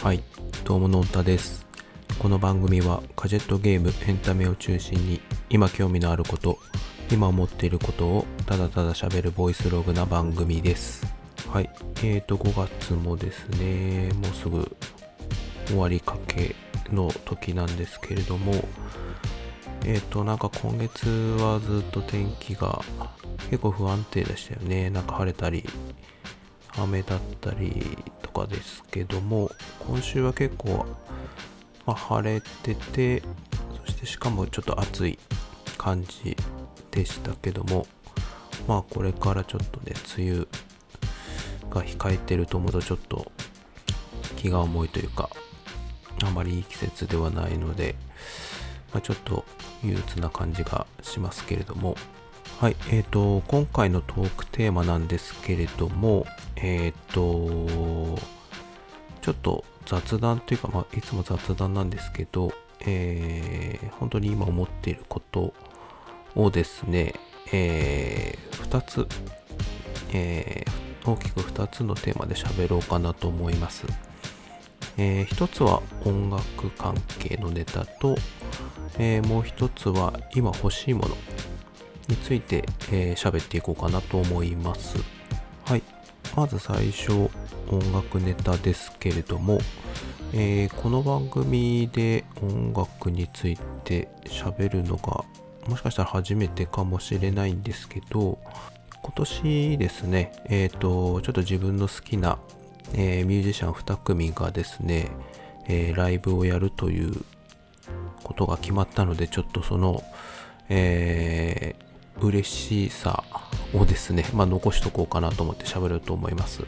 はい、どうものんたです。この番組はガジェットゲーム、エンタメを中心に今興味のあること、今思っていることをただただ喋るボイスログな番組です。はい、えーと5月もですね、もうすぐ終わりかけの時なんですけれども、えーとなんか今月はずっと天気が結構不安定でしたよね。なんか晴れたり雨だったりとかですけども今週は結構、まあ、晴れててそしてしかもちょっと暑い感じでしたけどもまあこれからちょっとね梅雨が控えてると思うとちょっと気が重いというかあまりいい季節ではないので、まあ、ちょっと憂鬱な感じがしますけれども。はい、えーと、今回のトークテーマなんですけれども、えっ、と、ちょっと雑談というか、まあ、いつも雑談なんですけど、えー本当に今思っていることをですね、え2つ、えー大きく2つのテーマで喋ろうかなと思います。え1つは音楽関係のネタと、えーもう1つは今欲しいものについて喋、えーっていこうかなと思います。はい。まず最初、音楽ネタですけれども、えーこの番組で音楽について喋るのが、もしかしたら初めてかもしれないんですけど、今年ですね、えっ、と、ちょっと自分の好きな、えーミュージシャン2組がですね、えライブをやるということが決まったので、ちょっとその、えー嬉しさをですね、まあ、残しとこうかなと思って喋ると思います。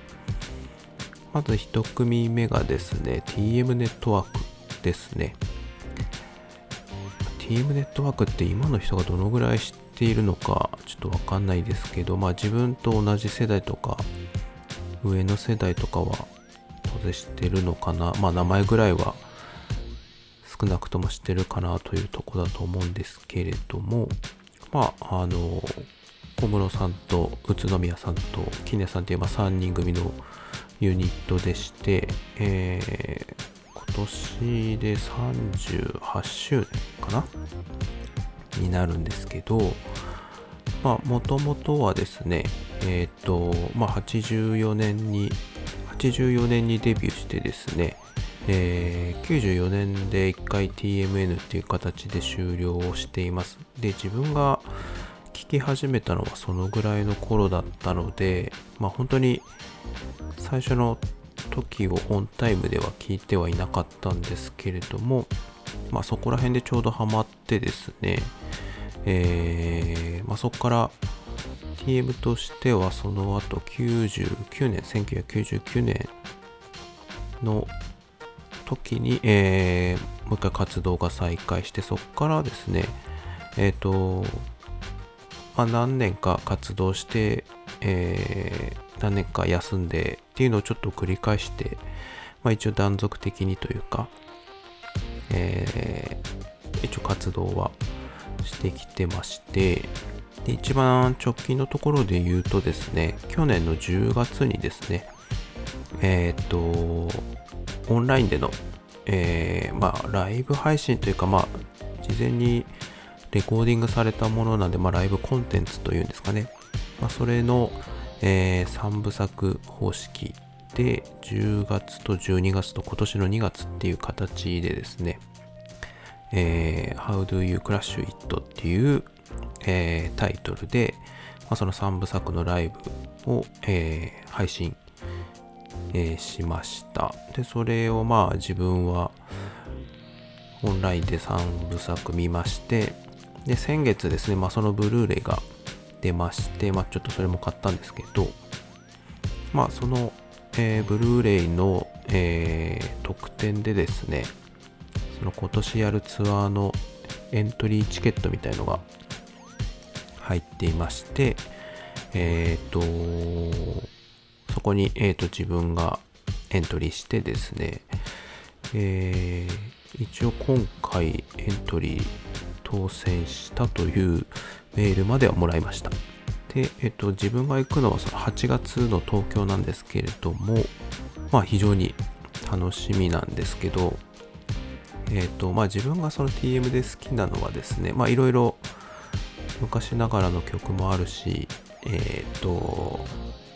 まず1組目がですね、TM ネットワークですね。TM ネットワークって今の人がどのぐらい知っているのかちょっとわかんないですけど、まあ自分と同じ世代とか上の世代とかは当然知ってるのかな。まあ名前ぐらいは少なくとも知ってるかなというとこだと思うんですけれども、まあ、あの、小室さんと宇都宮さんとキネさんという、まあ、3人組のユニットでして、えー今年で38周年かな？になるんですけど、まあ、もともとはですね、えっ、と、まあ、84年に、84年にデビューしてですね、えー94年で1回 TMN っていう形で終了をしています。で、自分が聴き始めたのはそのぐらいの頃だったので、まあ本当に最初の時をオンタイムでは聞いてはいなかったんですけれども、まあそこら辺でちょうどハマってですね、えーまあそこから TM としてはその後99年、1999年の時に、えーもう一回活動が再開して、そこからですね、えっ、と、まあ、何年か活動して、えー何年か休んでっていうのをちょっと繰り返して、まあ、一応断続的にというか、えー一応活動はしてきてまして、で一番直近のところで言うとですね、去年の10月にですね、えっ、と、オンラインでの、えーまあ、ライブ配信というか、まあ、事前にレコーディングされたものなんで、まあ、ライブコンテンツというんですかね。まあ、それの、え3部作方式で、10月と12月と今年の2月っていう形でですね、えー How Do You Crash It っていう、えータイトルで、まあ、その3部作のライブを、えー配信、えーしました。で、それをまあ自分はオンラインで3部作見まして、で、先月ですね、まあそのブルーレイが出まして、まあちょっとそれも買ったんですけど、まあその、えーブルーレイの、えー特典でですね、その今年やるツアーのエントリーチケットみたいのが入っていまして、えっ、と、そこに、えー、と自分がエントリーしてですね、えー一応今回エントリー当選したというメールまではもらいました。で、えっ、と、自分が行くのはその8月の東京なんですけれども、まあ非常に楽しみなんですけど、えっ、ー、と、まあ自分がその TM で好きなのはですね、まあいろいろ昔ながらの曲もあるし、えっ、と、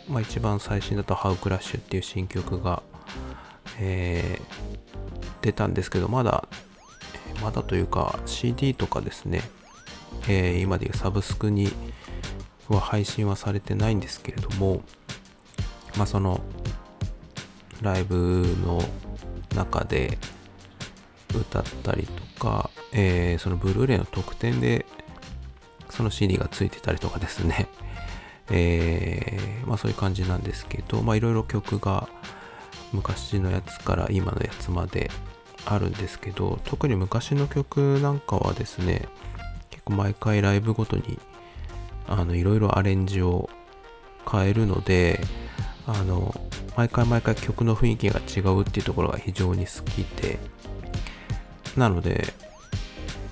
まあ一番最新だと How Crash っていう新曲が、えー、出たんですけど、まだ、まだというか CD とかですね、えー、今でいうサブスクには配信はされてないんですけれども、まあそのライブの中で歌ったりとか、えー、そのブルーレイの特典でその CD がついてたりとかですね、えー、まあそういう感じなんですけど、まあいろいろ曲が昔のやつから今のやつまであるんですけど、特に昔の曲なんかはですね、結構毎回ライブごとにあのいろいろアレンジを変えるので、あの毎回毎回曲の雰囲気が違うっていうところが非常に好きで、なので、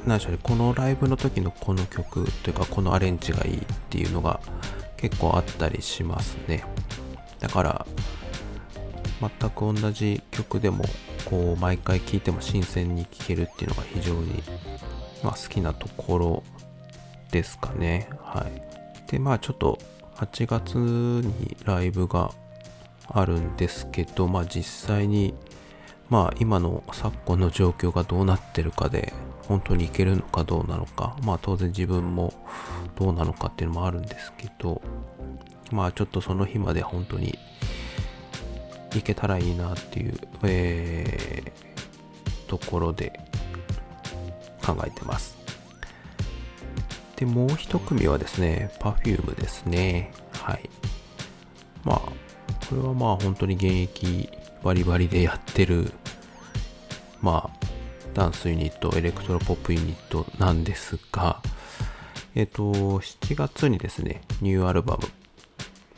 何でしょうね、このライブの時のこの曲というかこのアレンジがいいっていうのが結構あったりしますね。だから、全く同じ曲でも、こう、毎回聴いても新鮮に聴けるっていうのが非常に、まあ、好きなところですかね。はい。で、まあ、ちょっと、8月にライブがあるんですけど、まあ、実際にまあ今の昨今の状況がどうなってるかで本当にいけるのかどうなのか。まあ当然自分もどうなのかっていうのもあるんですけど。まあちょっとその日まで本当にいけたらいいなっていう、えー、ところで考えてます。でもう一組はですね Perfume ですね。はい。まあこれはまあ本当に現役バリバリでやってるまあ、ダンスユニット、エレクトロポップユニットなんですが、えっ、と、7月にですね、ニューアルバム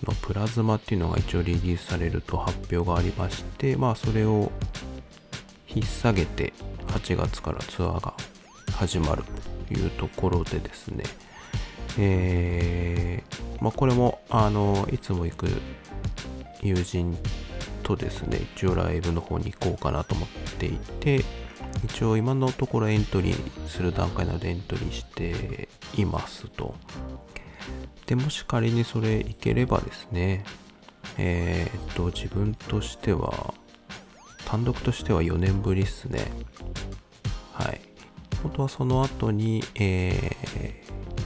のプラズマっていうのが一応リリースされると発表がありまして、まあそれを引っ提げて8月からツアーが始まるというところでですね、えー、まあこれもあの、いつも行く友人とですね、一応ライブの方に行こうかなと思っていて、一応今のところエントリーする段階なのでエントリーしていますと。で、もし仮にそれいければですね、えー、っと、自分としては、単独としては4年ぶりっすね。はい。本当はその後に、え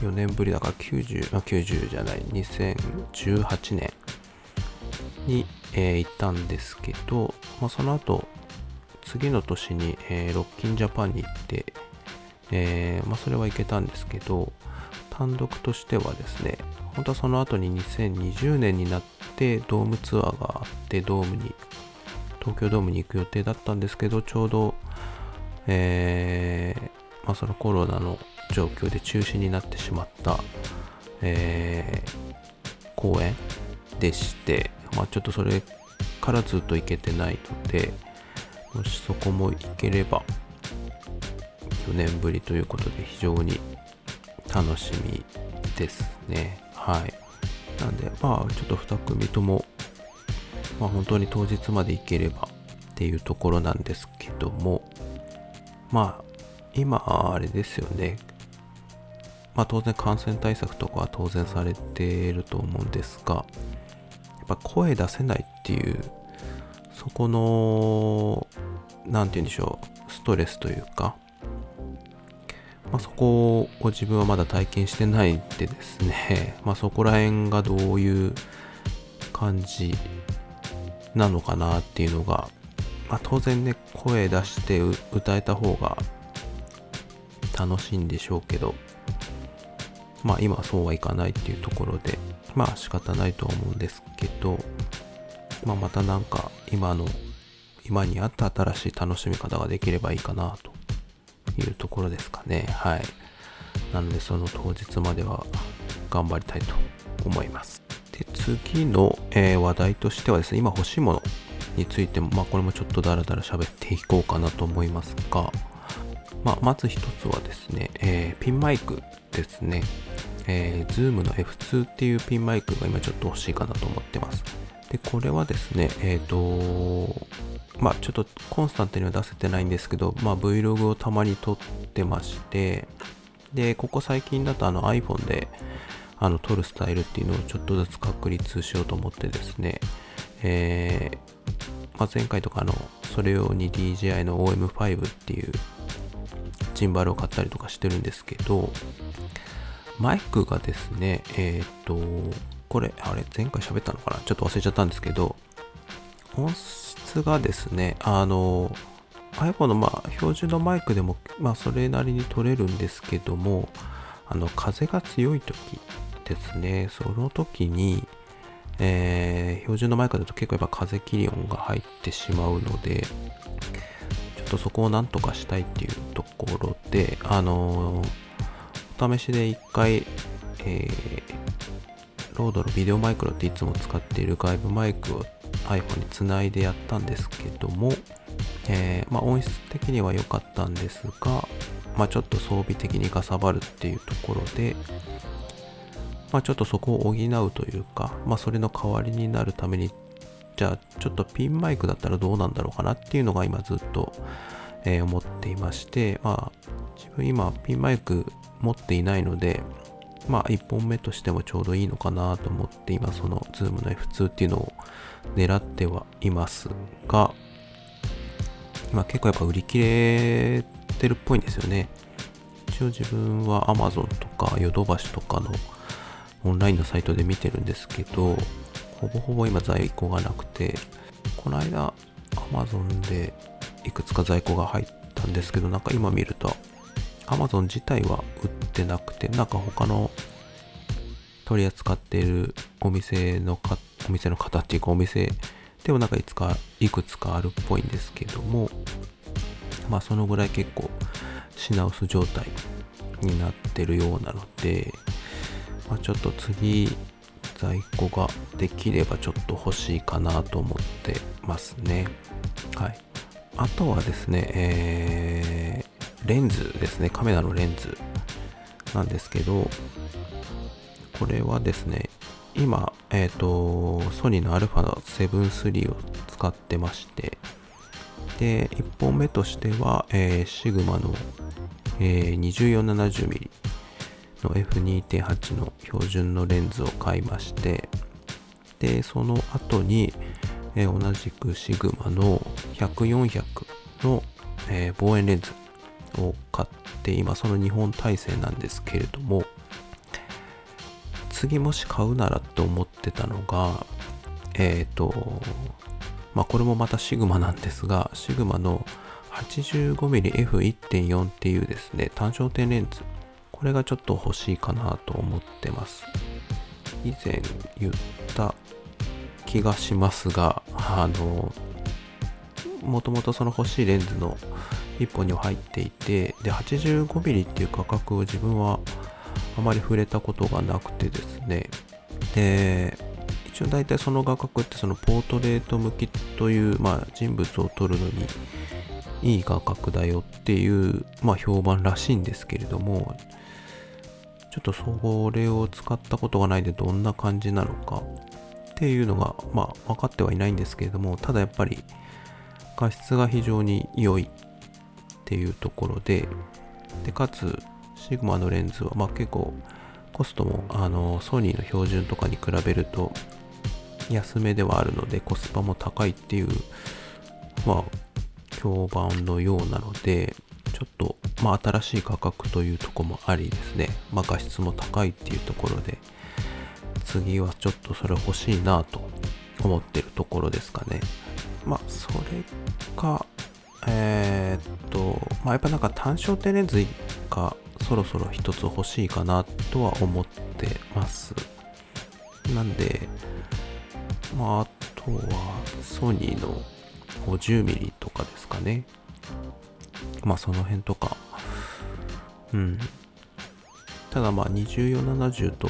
ー、4年ぶりだから90、あ、90じゃない、2018年に、えー、行ったんですけど、まあ、その後、次の年に、えー、ロッキンジャパンに行って、えー、まあ、それは行けたんですけど、単独としてはですね、本当はその後に2020年になってドームツアーがあってドームに東京ドームに行く予定だったんですけどちょうど、えーまあ、そのコロナの状況で中止になってしまった、え、公演でしてまあ、ちょっとそれからずっと行けてないので、もしそこも行ければ、4年ぶりということで非常に楽しみですね。はい。なんで、まあ、ちょっと2組とも、まあ、本当に当日まで行ければっていうところなんですけども、まあ、今、あれですよね。まあ、当然感染対策とかは当然されていると思うんですがやっ、ぱ声出せないっていう、そこの、何て言うんでしょう、ストレスというか、まあ、そこを自分はまだ体験してないんでですね、まあ、そこら辺がどういう感じなのかなっていうのが、まあ、当然ね、声出して歌えた方が楽しいんでしょうけど、まあ今はそうはいかないっていうところで、まあ仕方ないと思うんですけど、まあまたなんか今の、今にあった新しい楽しみ方ができればいいかなというところですかね。はい。なのでその当日までは頑張りたいと思います。で、次の、えー、話題としてはですね、今欲しいものについても、まあこれもちょっとダラダラ喋っていこうかなと思いますが、まあ、まず一つはですね、えー、ピンマイクですね。えー、Zoom の F2 っていうピンマイクが今ちょっと欲しいかなと思ってます。で、これはですね、えっ、ー、と、まあちょっとコンスタントには出せてないんですけど、まあ Vlog をたまに撮ってまして、で、ここ最近だとあの iPhone であの撮るスタイルっていうのをちょっとずつ確立しようと思ってですね、えー、まあ、前回とかのそれ用に DJI の OM5 っていうジンバルを買ったりとかしてるんですけど、マイクがですね、えっ、ー、と、これ、あれ、前回喋ったのかな？ちょっと忘れちゃったんですけど、音質がですね、あの、iPhone のまあ標準のマイクでもまあそれなりに取れるんですけども、あの風が強い時ですね、その時に、えー、標準のマイクだと結構やっぱ風切り音が入ってしまうので、ちょっとそこをなんとかしたいっていうところで、あのー、お試しで一回、えー、ロードのビデオマイクロっていつも使っている外部マイクを iPhone につないでやったんですけども、えー、まあ、音質的には良かったんですが、まあ、ちょっと装備的にかさばるっていうところで、まあ、ちょっとそこを補うというか、まあ、それの代わりになるために、じゃあちょっとピンマイクだったらどうなんだろうかなっていうのが今ずっと、えー、思っていまして、まあ、自分今ピンマイク持っていないので、まあ1本目としてもちょうどいいのかなと思って今その Zoom の F2 っていうのを狙ってはいますが、今結構やっぱ売り切れてるっぽいんですよね。一応自分は Amazon とかヨドバシとかのオンラインのサイトで見てるんですけど、ほぼほぼ今在庫がなくて、この間 Amazon でいくつか在庫が入ったんですけど、なんか今見ると Amazon 自体は売ってなくて、なんか他の取り扱っているお店のか、お店の方っていうかお店でもなんかいつか、いくつかあるっぽいんですけども、まあそのぐらい結構品薄状態になってるようなので、まあ、ちょっと次在庫ができればちょっと欲しいかなと思ってますね。はい。あとはですね、えー、レンズですね、カメラのレンズなんですけど、これはですね、今、えっ、ー、と、ソニーの α7-3 を使ってまして、で、1本目としては、えー、シグマの、えー、2470mm の F2.8 の標準のレンズを買いまして、で、その後に、えー、同じくシグマの100-400の、え、望遠レンズを買って、今その2本体制なんですけれども、次もし買うならと思ってたのが、えっ、ー、と、まあこれもまたシグマなんですが、シグマの 85mmF1.4 っていうですね、単焦点レンズ。これがちょっと欲しいかなと思ってます。以前言った気がしますが、あの、もともとその欲しいレンズの1本に入っていて、で、85mm っていう価格を自分はあまり触れたことがなくてですね。で一応大体その画角ってそのポートレート向きという、まあ、人物を撮るのにいい画角だよっていう、まあ、評判らしいんですけれどもちょっとそれを使ったことがないでどんな感じなのかっていうのが、まあ、分かってはいないんですけれどもただやっぱり画質が非常に良い。っていうところででかつシグマのレンズは、まあ、結構コストもあのソニーの標準とかに比べると安めではあるのでコスパも高いっていうまあ評判のようなのでちょっとまあ新しい価格というとこもありですね、まあ、画質も高いっていうところで次はちょっとそれ欲しいなと思ってるところですかね。まあそれかえー、っとまあやっぱなんか単焦点レンズがそろそろ一つ欲しいかなとは思ってます。なんで、まあ、あとはソニーの 50mm とかですかね。まあその辺とか。うん。ただまあ2470と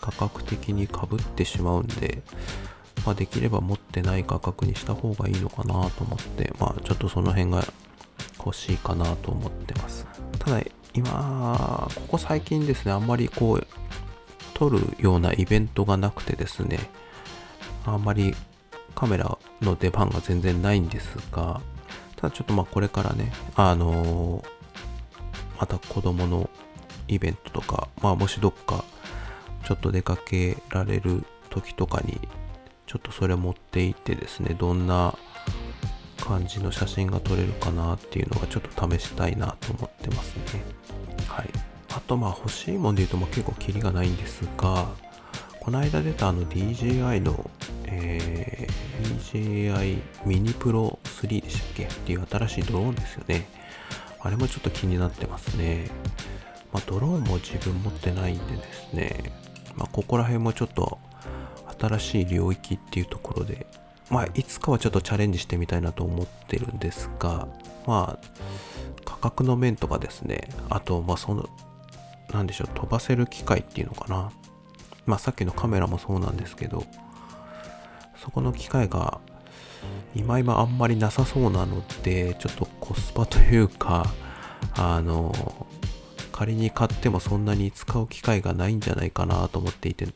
価格的にかぶってしまうんで、まあできれば持ってない価格にした方がいいのかなと思って、まあちょっとその辺が欲しいかなと思ってます。ただ今、ここ最近ですね、あんまりこう、撮るようなイベントがなくてですね、あんまりカメラの出番が全然ないんですが、ただちょっとまあこれからね、あのー、また子供のイベントとか、まあもしどっかちょっと出かけられる時とかに、ちょっとそれ持っていってですね、どんな感じの写真が撮れるかなっていうのがちょっと試したいなと思ってますね。はい。あとまあ欲しいもんで言うとまあ結構キリがないんですが、この間出たあの DJI の、えー、DJI ミニプロ3でしたっけっていう新しいドローンですよね。あれもちょっと気になってますね。まあ、ドローンも自分持ってないんでですね、まあ、ここら辺もちょっと新しい領域っていうところで、まあ、いつかはちょっとチャレンジしてみたいなと思ってるんですが、まあ、価格の面とかですね、あと、まあ、その、なんでしょう、飛ばせる機械っていうのかな。まあさっきのカメラもそうなんですけど、そこの機械が今今あんまりなさそうなので、ちょっとコスパというか、あの、仮に買ってもそんなに使う機会がないんじゃないかなと思っていて、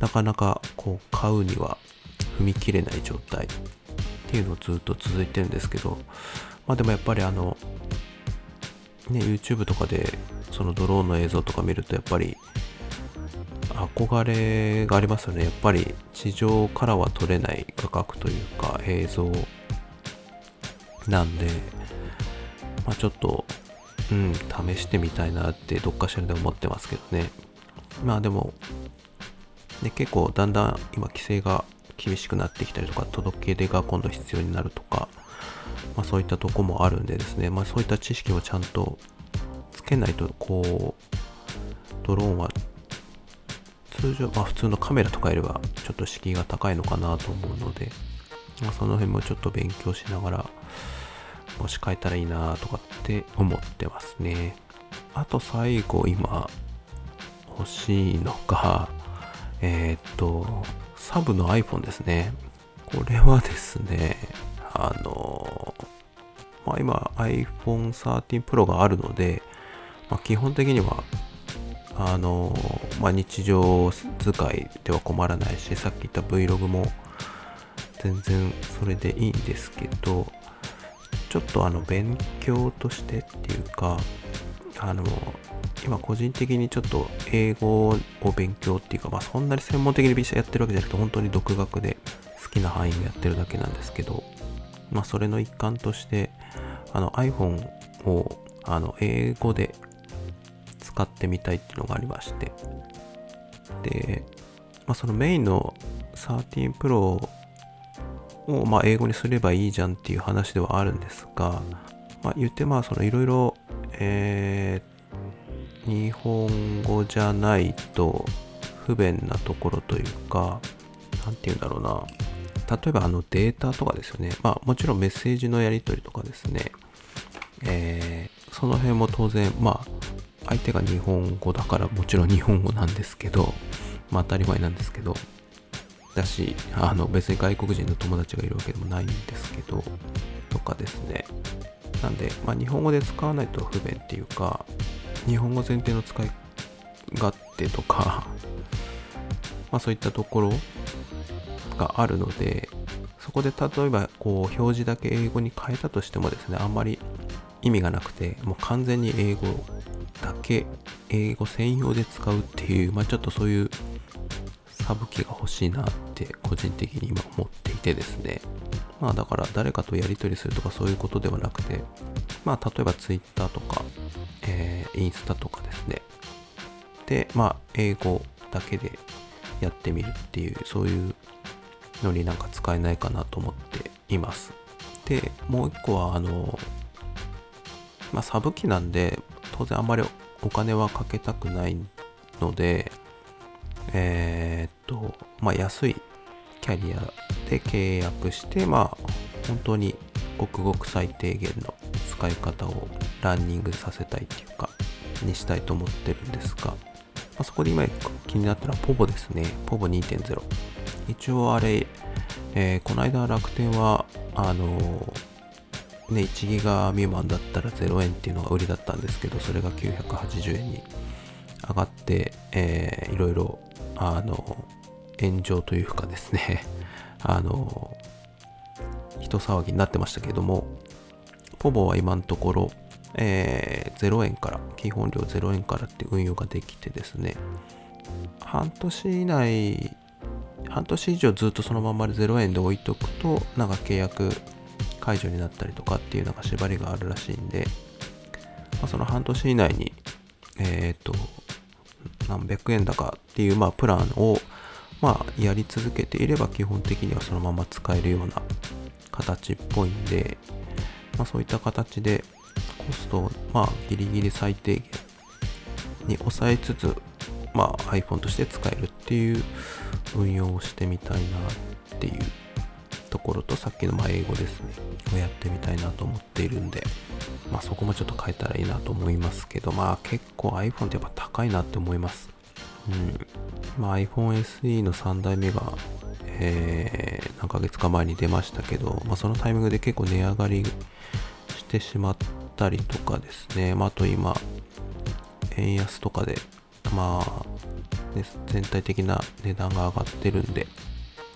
なかなかこう買うには踏み切れない状態っていうのをずっと続いてるんですけど、まあでもやっぱりあの、ね、YouTube とかでそのドローンの映像とか見るとやっぱり憧れがありますよね。やっぱり地上からは撮れない画角というか映像なんで、まあ、ちょっと、うん、試してみたいなってどっかしらで思ってますけどね。まあでも、ね、結構だんだん今規制が厳しくなってきたりとか、届け出が今度必要になるとか、まあそういったとこもあるんでですね、まあそういった知識をちゃんとつけないと、こう、ドローンは通常、まあ普通のカメラとかよりはちょっと敷居が高いのかなと思うので、まあ、その辺もちょっと勉強しながら、もし変えたらいいなとかって思ってますね。あと最後今欲しいのが、えー、っと、サブの iPhone ですね。これはですね、あの、まあ今 iPhone 13 Pro があるので、まあ、基本的にはあの、まあ、日常使いでは困らないし、さっき言った Vlog も全然それでいいんですけど、ちょっとあの勉強としてっていうか、あの、今個人的にちょっと英語を勉強っていうか、まあそんなに専門的にビシャやってるわけじゃなくて、本当に独学で好きな範囲でやってるだけなんですけど、まあそれの一環として、あの iPhone をあの英語で使ってみたいっていうのがありまして。で、まあ、そのメインの13 Pro をまあ英語にすればいいじゃんっていう話ではあるんですが、まあ、言ってまあそのいろいろ、えー、日本語じゃないと不便なところというか、なんて言うんだろうな。例えばあのデータとかですよね。まあもちろんメッセージのやり取りとかですね。えー、その辺も当然、まあ相手が日本語だからもちろん日本語なんですけど、まあ当たり前なんですけど、だし、あの別に外国人の友達がいるわけでもないんですけど、とかですね。なんで、まあ日本語で使わないと不便っていうか、日本語前提の使い勝手とか、まあそういったところがあるので、そこで例えばこう表示だけ英語に変えたとしてもですね、あんまり意味がなくて、もう完全に英語だけ英語専用で使うっていう、まあ、ちょっとそういうサブ機が欲しいなって個人的に今思っていてですね。まあだから誰かとやり取りするとかそういうことではなくて、まあ例えば Twitter とか、えー、インスタとかですね。で、まあ英語だけでやってみるっていう、そういうのになんか使えないかなと思っています。で、もう一個はあの、まあサブ機なんで、当然あんまりお金はかけたくないので、えー、っと、まあ、安いキャリアで契約して、まあ、本当にごくごく最低限の使い方をランニングさせたいっていうか、にしたいと思ってるんですが、まあ、そこで今気になったのはポボですね。ポボ2.0。一応あれ、えー、この間楽天は、あのーね、1ギガ未満だったら0円っていうのが売りだったんですけど、それが980円に上がって、えー、いろいろ、あの、炎上というかですね、あの、人騒ぎになってましたけども、ポボは今のところ、えー、0円から、基本料0円からって運用ができてですね、半年以内、半年以上ずっとそのままで0円で置いとくと、なんか契約解除になったりとかっていうなんか縛りがあるらしいんで、まあ、その半年以内に、えっ、ー、と、何百円だかっていう、まあ、プランを、まあ、やり続けていれば基本的にはそのまま使えるような形っぽいんで、まあ、そういった形でコストを、まあ、ギリギリ最低限に抑えつつ、まあ、iPhone として使えるっていう運用をしてみたいなっていうところとさっきのま英語ですねをやってみたいなと思っているんでまあそこもちょっと変えたらいいなと思いますけどまあ結構 iPhone ってやっぱ高いなって思います。うん。まあ iPhone SE の3代目がえー、何ヶ月か前に出ましたけど、まあ、そのタイミングで結構値上がりしてしまったりとかですね、まあ、あと今円安とかでまあ、ね、全体的な値段が上がってるんで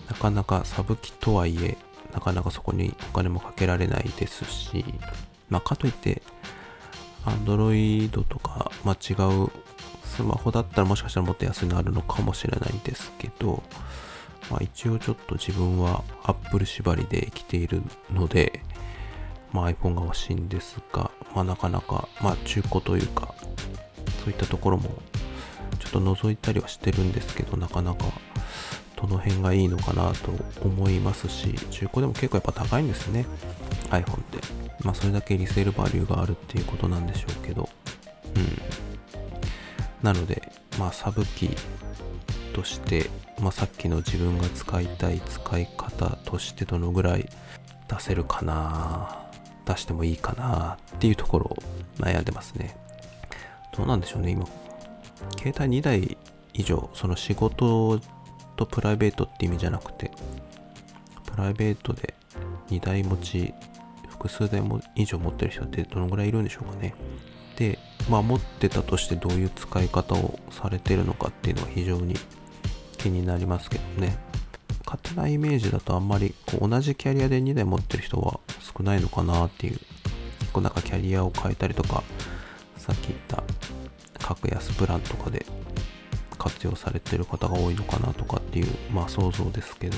なかなかサブ機とはいえ、なかなかそこにお金もかけられないですし、まあ、かといって、Android とか、まあ、違うスマホだったらもしかしたらもっと安いのあるのかもしれないんですけど、まあ、一応ちょっと自分は Apple 縛りで来ているので、まあ、iPhone が欲しいんですが、まあ、なかなか、まあ、中古というか、そういったところもちょっと覗いたりはしてるんですけど、なかなかどの辺がいいのかなと思いますし、中古でも結構やっぱ高いんですね。iPhone って。まあそれだけリセールバリューがあるっていうことなんでしょうけど。うん。なので、まあサブキーとして、まあさっきの自分が使いたい使い方としてどのぐらい出せるかな出してもいいかなっていうところを悩んでますね。どうなんでしょうね、今。携帯2台以上、その仕事とプライベートって意味じゃなくて、プライベートで2台持ち、複数台も以上持ってる人ってどのぐらいいるんでしょうかね。まあ持ってたとしてどういう使い方をされてるのかっていうのは非常に気になりますけどね。勝手なイメージだとあんまりこう同じキャリアで2台持ってる人は少ないのかなっていう。結構なんかキャリアを変えたりとか、さっき言った格安プランとかで活用されてる方が多いのかなとかっていう、まあ想像ですけど。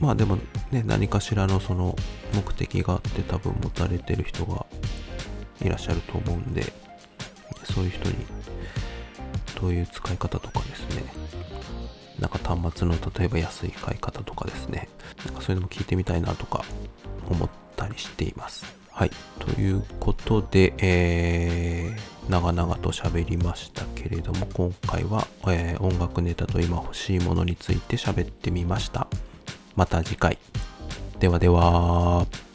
まあでもね、何かしらのその目的があって多分持たれてる人がいらっしゃると思うんで、そういう人にどういう使い方とかですね、なんか端末の例えば安い買い方とかですね、なんかそういうのも聞いてみたいなとか思ったりしています。はい。ということで、えー、長々と喋りましたけれども、今回は、えー、音楽ネタと今欲しいものについて喋ってみました。また次回。ではでは。